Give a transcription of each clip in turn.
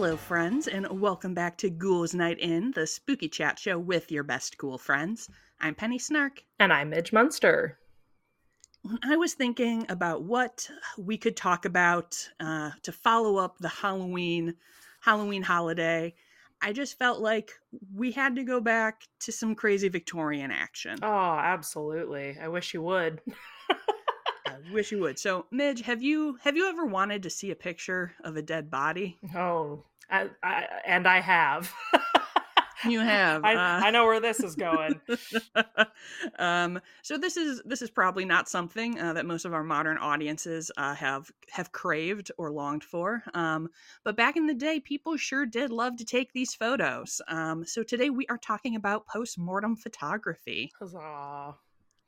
Hello, friends, and welcome back to Ghouls Night In, the spooky chat show with your best ghoul friends. I'm Penny Snark. And I'm Midge Munster. When I was thinking about what we could talk about uh, to follow up the Halloween Halloween holiday, I just felt like we had to go back to some crazy Victorian action. Oh, absolutely. I wish you would. Wish you would. So, Midge, have you have you ever wanted to see a picture of a dead body? Oh, I, I, and I have. You have. I, uh, I know where this is going. um, so this is this is probably not something uh, that most of our modern audiences uh, have have craved or longed for. Um, but back in the day, people sure did love to take these photos. Um, so today we are talking about post mortem photography. Huzzah.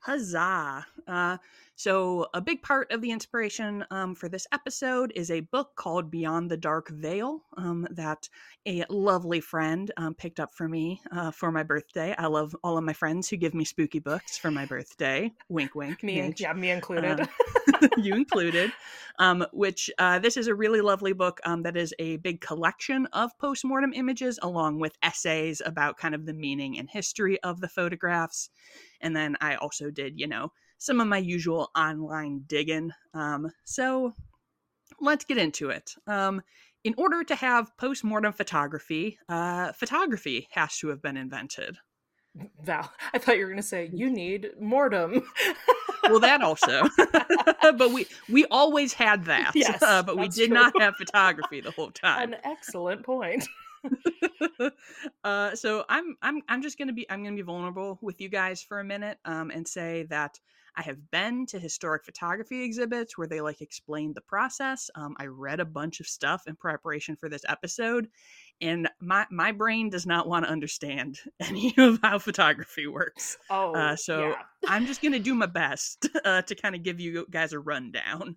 Huzzah! Uh, so, a big part of the inspiration um, for this episode is a book called Beyond the Dark Veil um, that a lovely friend um, picked up for me uh, for my birthday. I love all of my friends who give me spooky books for my birthday. Wink, wink. Me, Midge. yeah, me included. You included. Um, which uh, this is a really lovely book um, that is a big collection of postmortem images along with essays about kind of the meaning and history of the photographs. And then I also did, you know, some of my usual online digging. Um, so let's get into it. Um, in order to have post-mortem photography, uh, photography has to have been invented. Val, I thought you were going to say you need mortem. well, that also, but we we always had that. Yes, uh, but we did true. not have photography the whole time. An excellent point. uh, so I'm I'm I'm just gonna be I'm gonna be vulnerable with you guys for a minute um, and say that I have been to historic photography exhibits where they like explained the process. Um, I read a bunch of stuff in preparation for this episode, and my my brain does not want to understand any of how photography works. Oh, Uh, so yeah. I'm just gonna do my best uh, to kind of give you guys a rundown.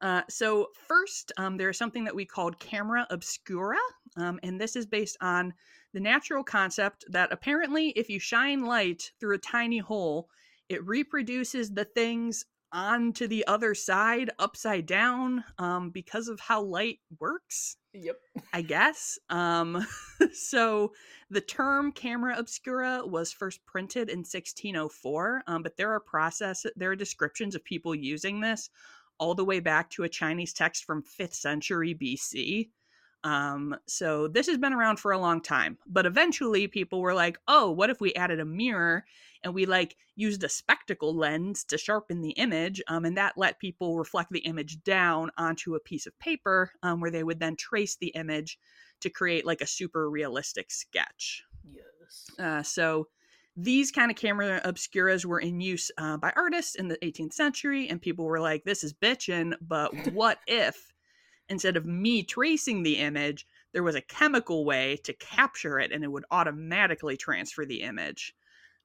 Uh, so first, um, there is something that we called camera obscura, um, and this is based on the natural concept that apparently, if you shine light through a tiny hole, it reproduces the things onto the other side upside down um, because of how light works. Yep. I guess. Um, so the term camera obscura was first printed in 1604, um, but there are process there are descriptions of people using this all the way back to a Chinese text from 5th century BC. Um, so this has been around for a long time, but eventually people were like, "Oh, what if we added a mirror and we like used a spectacle lens to sharpen the image, um, and that let people reflect the image down onto a piece of paper, um, where they would then trace the image to create like a super realistic sketch." Yes. Uh, so these kind of camera obscuras were in use uh, by artists in the 18th century, and people were like, "This is bitchin'," but what if instead of me tracing the image, there was a chemical way to capture it, and it would automatically transfer the image?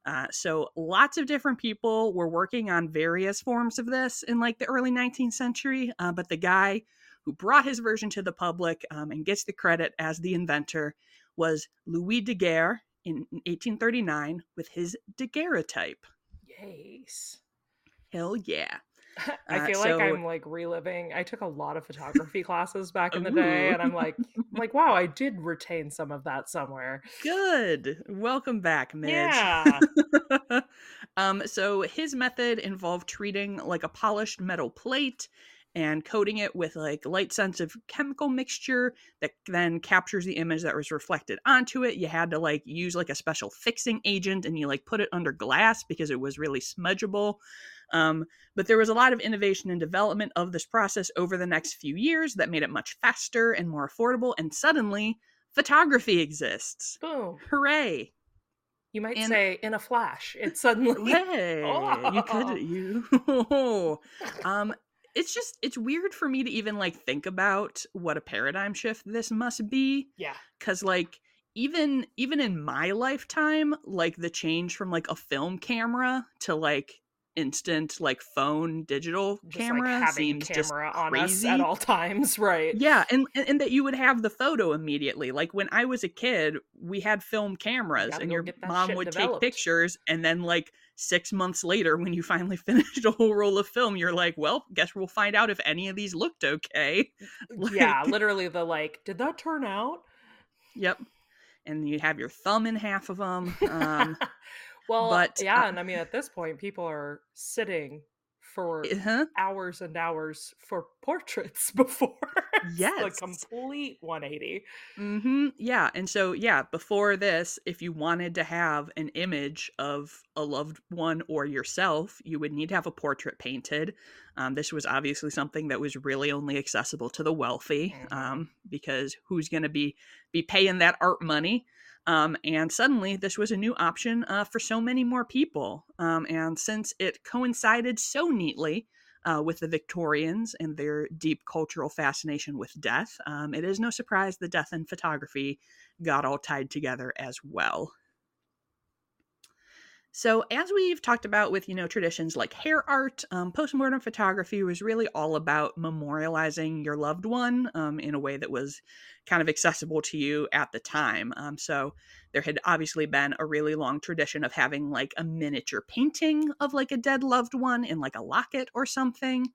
Uh, so lots of different people were working on various forms of this in like the early 19th century, uh, but the guy who brought his version to the public um, and gets the credit as the inventor was Louis Daguerre in 1839 with his daguerreotype. Yes. Hell yeah. I Uh, feel so- like I'm like reliving. I took a lot of photography classes back in the day, and I'm like, I'm like, wow, I did retain some of that somewhere. Good. Welcome back, Midge. Yeah. um, so his method involved treating like a polished metal plate and coating it with like light sensitive chemical mixture that then captures the image that was reflected onto it. You had to like use like a special fixing agent and you like put it under glass because it was really smudgeable. Um, but there was a lot of innovation and development of this process over the next few years that made it much faster and more affordable. And suddenly, photography exists. Boom. Hooray! You might And- say in a flash, it suddenly. Hey, you Oh. could you. um, it's just it's weird for me to even like think about what a paradigm shift this must be, yeah. because like even even in my lifetime, like the change from like a film camera to like instant like phone digital Just camera like having seems just camera on us crazy. at all times, right? Yeah, and, and and that you would have the photo immediately. Like when I was a kid, we had film cameras, gotta and your mom would developed. take pictures, and then like six months later, when you finally finished a whole roll of film, you're like, "Well, guess we'll find out if any of these looked okay." yeah, literally the like, did that turn out? Yep. And you have your thumb in half of them. Um, well, but, yeah, uh, and I mean at this point people are sitting for huh? hours and hours for portraits before. Yes. the complete 180. Mm-hmm. Yeah. And so, yeah, before this, if you wanted to have an image of a loved one or yourself, you would need to have a portrait painted. Um, this was obviously something that was really only accessible to the wealthy, Mhm. um, because who's going to be be paying that art money? Um, and suddenly, this was a new option uh, for so many more people. Um, and since it coincided so neatly uh, with the Victorians and their deep cultural fascination with death, um, it is no surprise that death and photography got all tied together as well. So, as we've talked about with you know traditions like hair art, um, postmortem photography was really all about memorializing your loved one um, in a way that was kind of accessible to you at the time. Um, so, there had obviously been a really long tradition of having like a miniature painting of like a dead loved one in like a locket or something.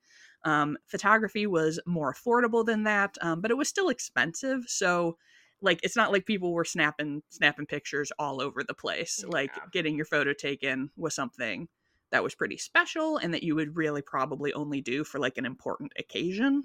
Um, photography was more affordable than that, um, but it was still expensive. So, like, it's not like people were snapping snapping pictures all over the place. Like, getting your photo taken was something that was pretty special, and that you would really probably only do for like an important occasion,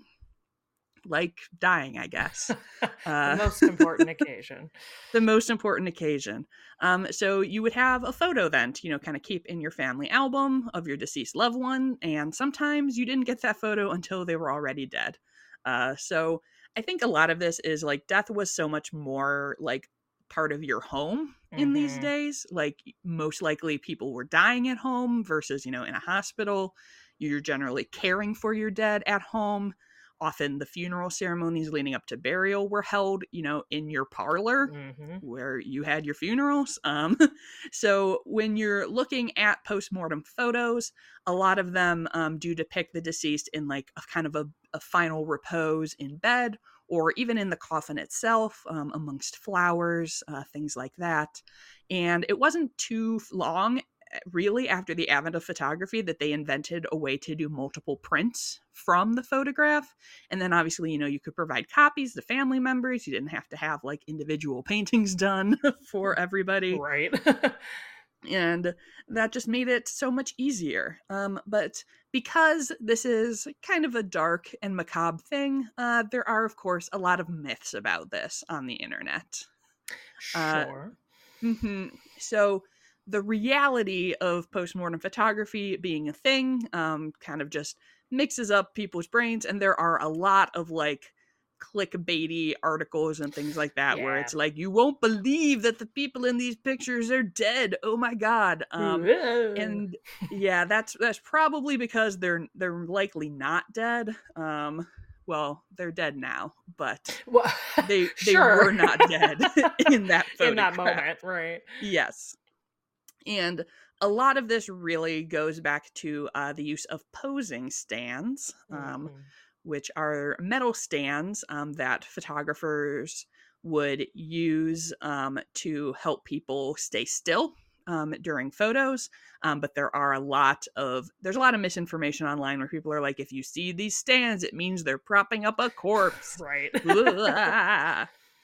like dying, I guess Uh, the most important occasion. the most important occasion. Um, so you would have a photo then to, you know, kind of keep in your family album of your deceased loved one. And sometimes you didn't get that photo until they were already dead. Uh, so I think a lot of this is like death was so much more like part of your home in these Mhm. days. Like most likely people were dying at home versus, you know, in a hospital. You're generally caring for your dead at home. Often the funeral ceremonies leading up to burial were held, you know, in your parlor Mhm. where you had your funerals. Um, so when you're looking at postmortem photos, a lot of them um, do depict the deceased in like a kind of a, a final repose in bed or even in the coffin itself, um, amongst flowers, uh, things like that. And it wasn't too long, really, after the advent of photography that they invented a way to do multiple prints from the photograph. And then obviously, you know, you could provide copies to family members. You didn't have to have like individual paintings done for everybody Right. and that just made it so much easier. Um, but because this is kind of a dark and macabre thing, uh, there are, of course, a lot of myths about this on the internet. Uh, sure. hmm So, the reality of postmortem photography being a thing um, kind of just mixes up people's brains, and there are a lot of like clickbaity articles and things like that where it's like you won't believe that the people in these pictures are dead oh my god um and yeah that's that's probably because they're they're likely not dead um well they're dead now but well, they they sure. were not dead in that in that moment, right? Yes. And a lot of this really goes back to uh, the use of posing stands, um, Mhm. which are metal stands um, that photographers would use um, to help people stay still um, during photos. Um, but there are a lot of there's a lot of misinformation online where people are like, if you see these stands, it means they're propping up a corpse. right.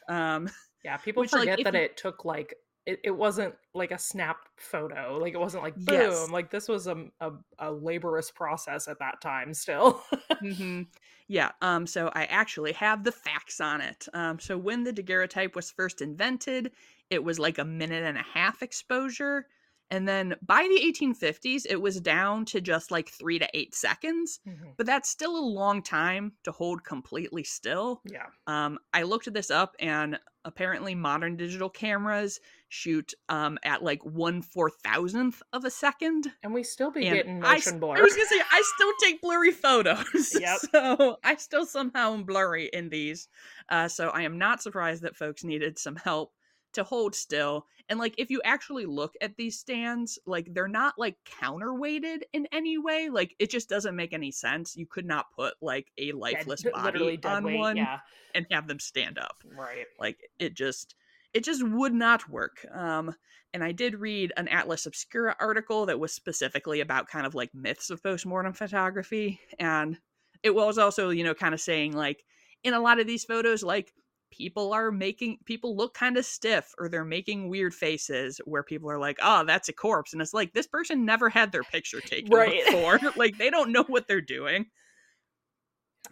Um, yeah, people Which, forget if that you- it took like it, it wasn't like a snap photo. Like it wasn't like boom. Yes. Like this was a, a a laborious process at that time still. hmm Yeah. Um. So I actually have the facts on it. Um. So when the daguerreotype was first invented, it was like a minute and a half exposure, and then by the 1850s, it was down to just like three to eight seconds. Mhm. But that's still a long time to hold completely still. Yeah. Um, I looked this up, and apparently, modern digital cameras shoot um, at like one four thousandth of a second. And we still be And getting I, motion blur. I was gonna say I still take blurry photos. Yep. So I still somehow am blurry in these. Uh, so I am not surprised that folks needed some help to hold still. And like if you actually look at these stands, like they're not like counterweighted in any way. Like it just doesn't make any sense. You could not put like a lifeless body on weight, one Yeah, and have them stand up. right. Like it just it just would not work. Um and I did read an Atlas Obscura article that was specifically about kind of like myths of postmortem photography and it was also, you know, kind of saying like in a lot of these photos like people are making people look kind of stiff or they're making weird faces where people are like, "Oh, that's a corpse." And it's like this person never had their picture taken Right. before. like they don't know what they're doing.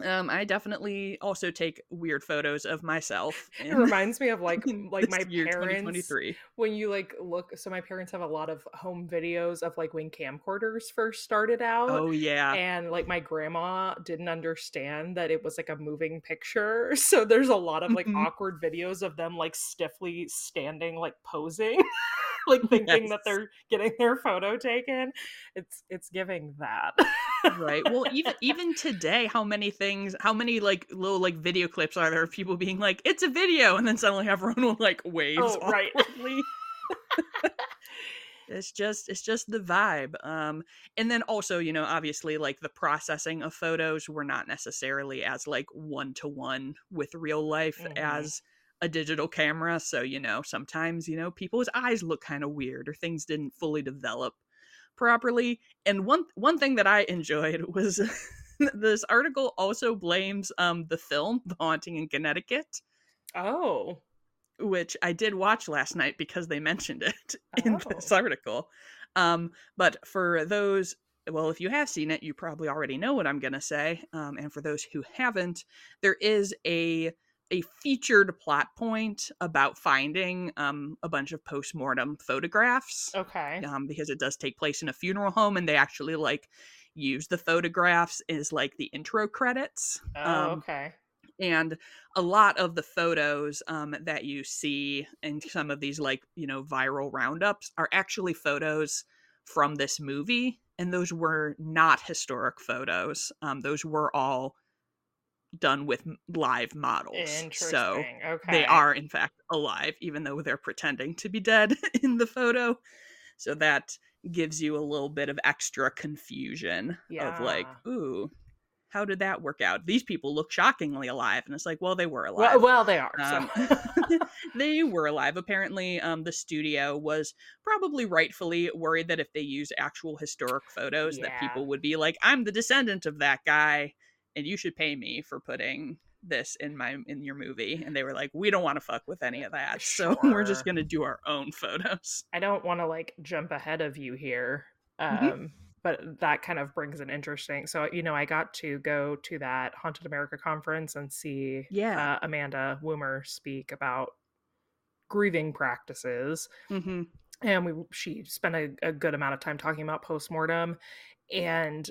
Um, I definitely also take weird photos of myself. It reminds me of like like my year parents 2023. when you like look. So my parents have a lot of home videos of like when camcorders first started out. Oh yeah. and like my grandma didn't understand that it was like a moving picture so there's a lot of like Mhm. awkward videos of them like stiffly standing like posing like thinking that they're getting their photo taken it's it's giving that right well even even today how many things how many like little like video clips are there of people being like it's a video and then suddenly everyone will like waves Oh, right. awkwardly it's just it's just the vibe um and then also you know obviously like the processing of photos were not necessarily as like one to one with real life Mhm. as a digital camera so you know sometimes you know people's eyes look kind of weird or things didn't fully develop properly and one one thing that i enjoyed was this article also blames um the film the haunting in connecticut oh which I did watch last night because they mentioned it in this Oh. article. Um, but for those, well, if you have seen it, you probably already know what I'm going to say. Um, and for those who haven't, there is a a featured plot point about finding um, a bunch of postmortem photographs okay um, because it does take place in a funeral home, and they actually like use the photographs as like the intro credits. oh um, okay and a lot of the photos um, that you see in some of these like you know viral roundups are actually photos from this movie and those were not historic photos um, those were all done with live models. Interesting so okay. they are in fact alive even though they're pretending to be dead in the photo. So that gives you a little bit of extra confusion of like ooh how did that work out? These people look shockingly alive and it's like well they were alive. well, well they are Um, so they were alive. Apparently um, the studio was probably rightfully worried that if they use actual historic photos that people would be like i'm the descendant of that guy and you should pay me for putting this in my in your movie and they were like we don't want to fuck with any of that so we're just going to do our own photos I don't want to like jump ahead of you here. Um, Mhm. but that kind of brings an interesting. So, you know, I got to go to that Haunted America conference and see Yeah. uh, Amanda Woomer speak about grieving practices. hmm And we she spent a, a good amount of time talking about postmortem. And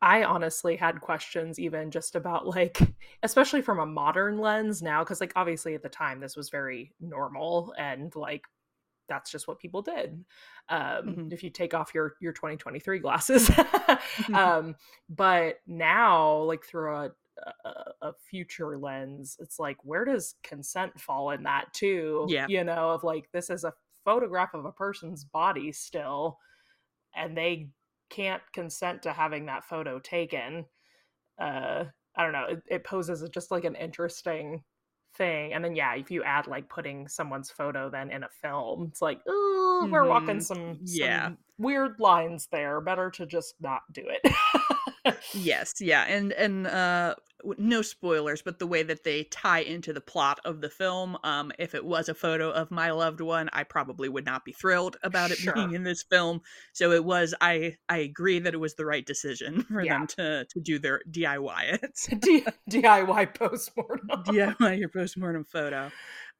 I honestly had questions even just about like, especially from a modern lens now, because like obviously at the time this was very normal and like that's just what people did. Um, Mhm. If you take off your your 2023 glasses, um, but now like through a, a a future lens, it's like where does consent fall in that too? Yeah. you know, of like this is a photograph of a person's body still, and they can't consent to having that photo taken. Uh, I don't know. It, it poses just like an interesting thing. And then yeah, if you add like putting someone's photo then in a film, it's like, oh, we're walking Mhm. some, Yeah. some weird lines there. Better to just not do it. Yes, yeah, and and uh no spoilers, but the way that they tie into the plot of the film, um if it was a photo of my loved one, I probably would not be thrilled about it being in this film. So it was I I agree that it was the right decision for Yeah. them to to do their DIY it. D- DIY postmortem. DIY your postmortem photo.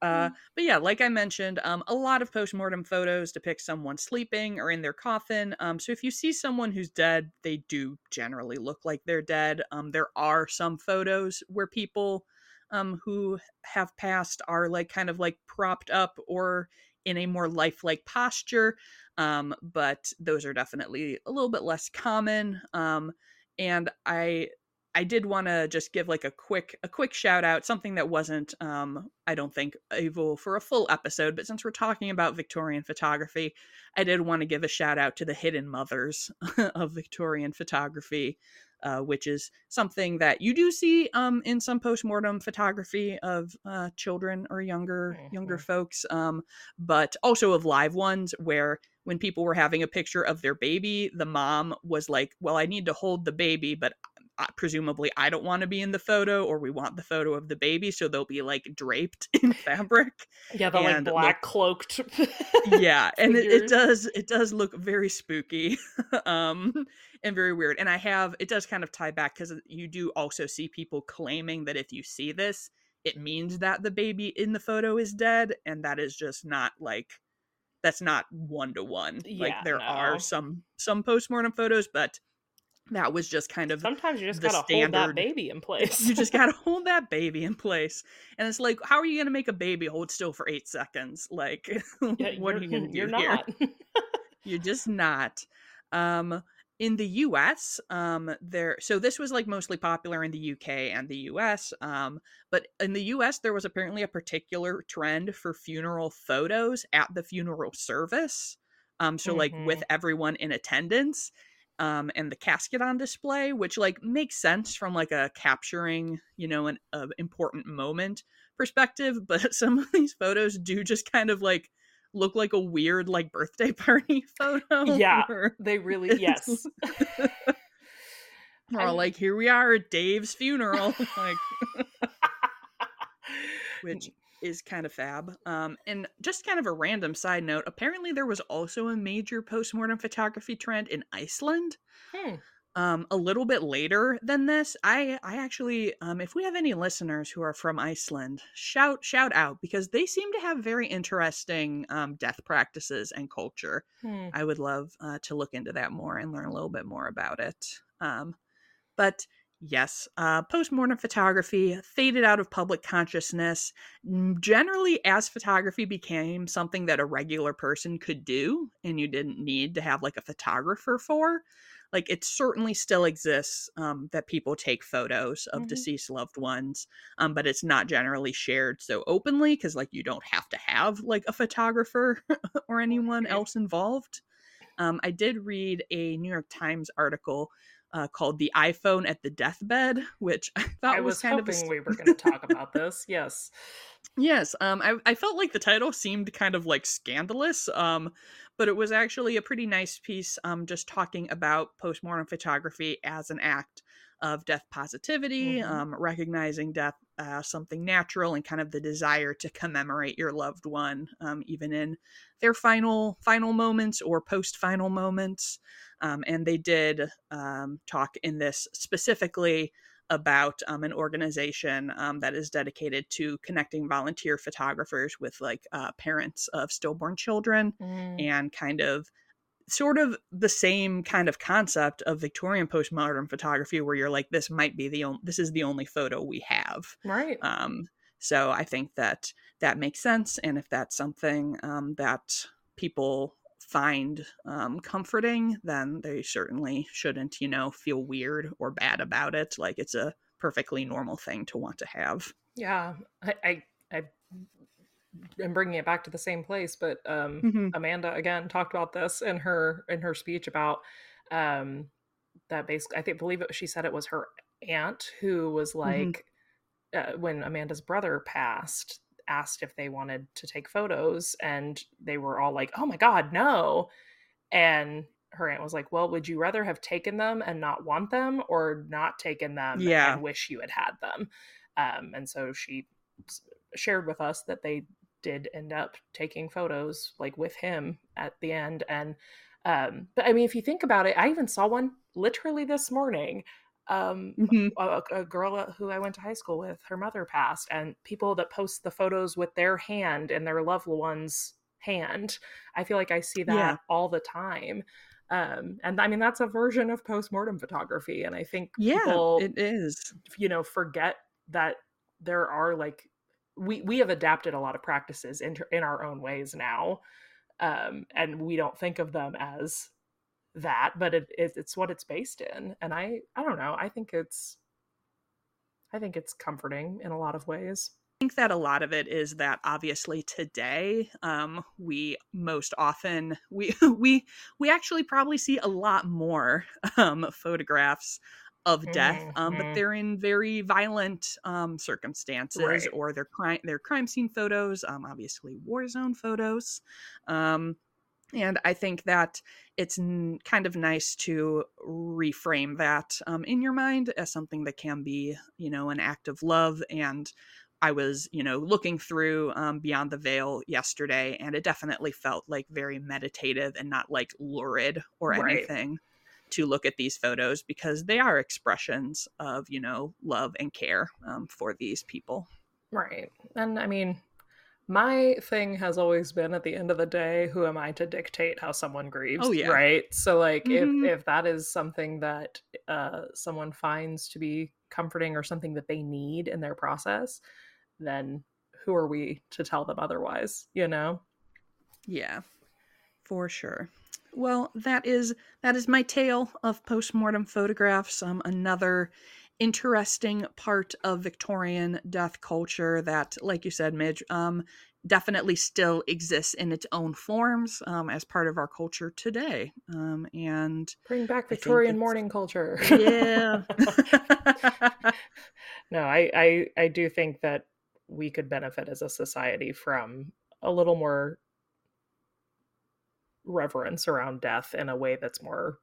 Uh, but yeah, like I mentioned, um, a lot of postmortem photos depict someone sleeping or in their coffin. Um, so if you see someone who's dead, they do generally look like they're dead. Um, there are some photos where people um, who have passed are like kind of like propped up or in a more lifelike posture. Um, but those are definitely a little bit less common. Um, and I I did want to just give like a quick a quick shout out something that wasn't um I don't think able for a full episode but since we're talking about Victorian photography I did want to give a shout out to the hidden mothers of Victorian photography uh, which is something that you do see um, in some postmortem photography of uh, children or younger mm-hmm. younger folks, um, but also of live ones where when people were having a picture of their baby, the mom was like, "Well, I need to hold the baby, but presumably I don't want to be in the photo or we want the photo of the baby so they'll be like draped in fabric. Yeah, the like black look, cloaked. yeah, and it, it, does it does look very spooky um and very weird. And I have it does kind of tie back cuz you do also see people claiming that if you see this it means that the baby in the photo is dead and that is just not like that's not one to one. Like there no. are some some postmortem photos but that was just kind of sometimes you just gotta standard. hold that baby in place you just gotta hold that baby in place and it's like how are you gonna make a baby hold still for eight seconds like yeah, what are you gonna do you're not you're just not um in the US, um, there so this was like mostly popular in the UK and the US. Um, but in the US, there was apparently a particular trend for funeral photos at the funeral service. Um, so mm-hmm. like with mm-hmm. everyone in attendance um, and the casket on display, which like makes sense from like a capturing, you know, an uh, important moment perspective. But some of these photos do just kind of like look like a weird like birthday party photo. Yeah, they really yes. We're all like, here we are at Dave's funeral, like, which is kind of fab. Um, and just kind of a random side note apparently, there was also a major postmortem photography trend in Iceland. Hmm. Um, a little bit later than this, I I actually, um, if we have any listeners who are from Iceland, shout shout out because they seem to have very interesting um, death practices and culture. Hmm. I would love uh, to look into that more and learn a little bit more about it. Um, but Yes, uh, postmortem photography faded out of public consciousness generally as photography became something that a regular person could do and you didn't need to have like a photographer for. Like it certainly still exists um, that people take photos of mm-hmm. deceased loved ones, um, but it's not generally shared so openly because like you don't have to have like a photographer or anyone else involved. Um, I did read a New York Times article uh, called "The iPhone at the Deathbed," which I thought I was, was kind hoping of a... we were going to talk about this. Yes, yes. Um, I I felt like the title seemed kind of like scandalous. Um, but it was actually a pretty nice piece. Um, just talking about postmortem photography as an act of death positivity, mm-hmm. um, recognizing death as something natural, and kind of the desire to commemorate your loved one, um, even in their final final moments or post final moments. Um, and they did um, talk in this specifically about um, an organization um, that is dedicated to connecting volunteer photographers with like uh, parents of stillborn children mm. and kind of sort of the same kind of concept of Victorian postmodern photography where you're like this might be the only this is the only photo we have right um so I think that that makes sense and if that's something um, that people find um, comforting, then they certainly shouldn't, you know, feel weird or bad about it. Like it's a perfectly normal thing to want to have. Yeah, I, I, I am bringing it back to the same place, but um, mm-hmm. Amanda again talked about this in her in her speech about um, that. Basically, I think believe it. She said it was her aunt who was mm-hmm. like. Mm-hmm. Uh, when Amanda's brother passed, asked if they wanted to take photos and they were all like, "Oh my god, no." And her aunt was like, "Well, would you rather have taken them and not want them or not taken them yeah. and wish you had had them?" Um, and so she shared with us that they did end up taking photos like with him at the end and um but i mean if you think about it i even saw one literally this morning um, mm-hmm. a, a, girl who I went to high school with, her mother passed, and people that post the photos with their hand and their loved one's hand. I feel like I see that yeah. all the time. Um, and I mean, that's a version of postmortem photography. And I think yeah, people, it is, you know, forget that there are like, we, we have adapted a lot of practices in, in our own ways now. Um, and we don't think of them as that, but it, it's what it's based in. And I, I don't know. I think it's I think it's comforting in a lot of ways. I think that a lot of it is that obviously today um, we most often we we we actually probably see a lot more um, photographs of death, um, but Mhm. they're in very violent um, circumstances, Right. or they're crime they're crime scene photos, um, obviously war zone photos, um, and I think that it's n- kind of nice to reframe that um, in your mind as something that can be, you know, an act of love. And I was, you know, looking through um, Beyond the Veil yesterday, and it definitely felt like very meditative and not like lurid or Right. anything to look at these photos because they are expressions of, you know, love and care um, for these people. Right. And I mean, my thing has always been at the end of the day, who am I to dictate how someone grieves? Oh, yeah. Right. So like Mhm. if if that is something that uh someone finds to be comforting or something that they need in their process, then who are we to tell them otherwise, you know? Yeah, for sure. Well, that is that is my tale of postmortem photographs. Um, another interesting part of Victorian death culture that, like you said, Midge, um, definitely still exists in its own forms um, as part of our culture today. Um, and Bring back Victorian mourning culture. yeah, no, I, I I do think that we could benefit as a society from a little more reverence around death in a way that's more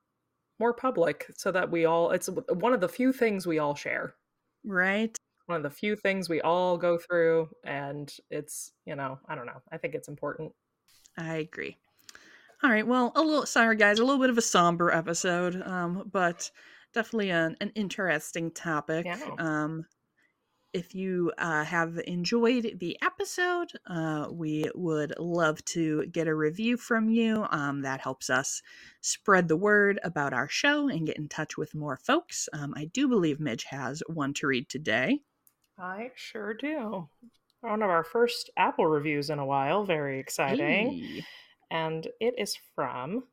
more public so that we all it's one of the few things we all share right. one of the few things we all go through and it's you know i don't know i think it's important I agree. All right. Well, a little sorry, guys. A little bit of a somber episode, um, but definitely an, an interesting topic. Yeah. Um, if you uh, have enjoyed the episode, uh, we would love to get a review from you. Um, that helps us spread the word about our show and get in touch with more folks. Um, I do believe Midge has one to read today. i sure do one of our first apple reviews in a while very exciting Hey. and it is from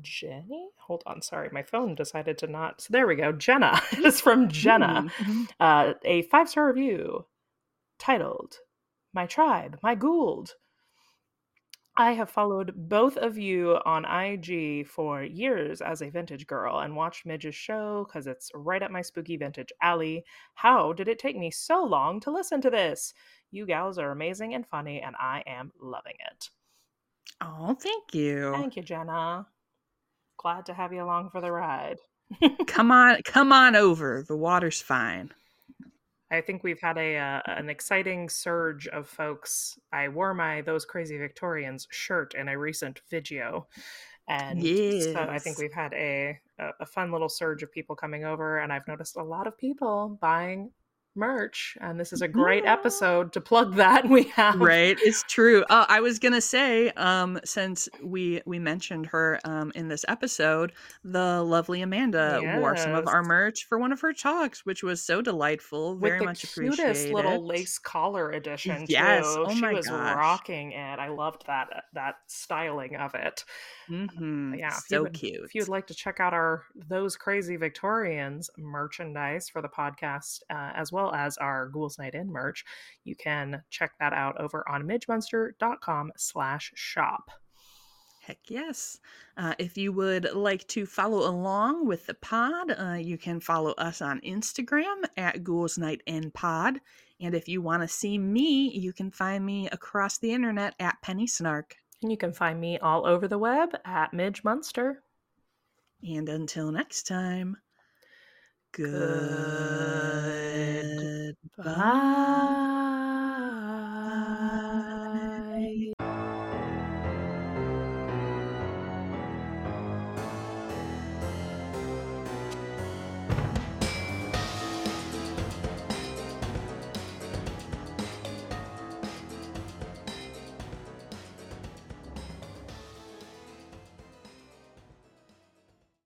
Jenny. Hold on, sorry, my phone decided to not. So there we go. Jenna. it's from Jenna. Ooh. Uh, a five star review titled "My Tribe, My Ghoul." I have followed both of you on IG for years as a vintage girl and watched Midge's show because it's right up my spooky vintage alley. How did it take me so long to listen to this? You gals are amazing and funny, and I am loving it. Oh, thank you. Thank you, Jenna. Glad to have you along for the ride. come on, come on over. The water's fine. I think we've had a uh, an exciting surge of folks. I wore my those crazy Victorians shirt in a recent video, and so I think we've had a, a a fun little surge of people coming over, and I've noticed a lot of people buying merch, and this is a great episode to plug that. We have right it's true uh, i was gonna say um since we we mentioned her um in this episode the lovely amanda wore some of our merch for one of her talks which was so delightful with very much cutest appreciated little lace collar edition Yes. too. Oh she my was gosh. rocking it. I loved that that styling of it. hmm yeah, so would, cute If you'd like to check out our those crazy Victorians merchandise for the podcast, uh, as well as our Ghouls Night In merch, you can check that out over on midgemunster.com slash shop. Heck yes. Uh, if you would like to follow along with the pod, uh, you can follow us on Instagram at Ghouls Night In Pod. And if you want to see me, you can find me across the internet at Penny Snark. And you can find me all over the web at Midge Munster. And until next time, Goodbye. Goodbye.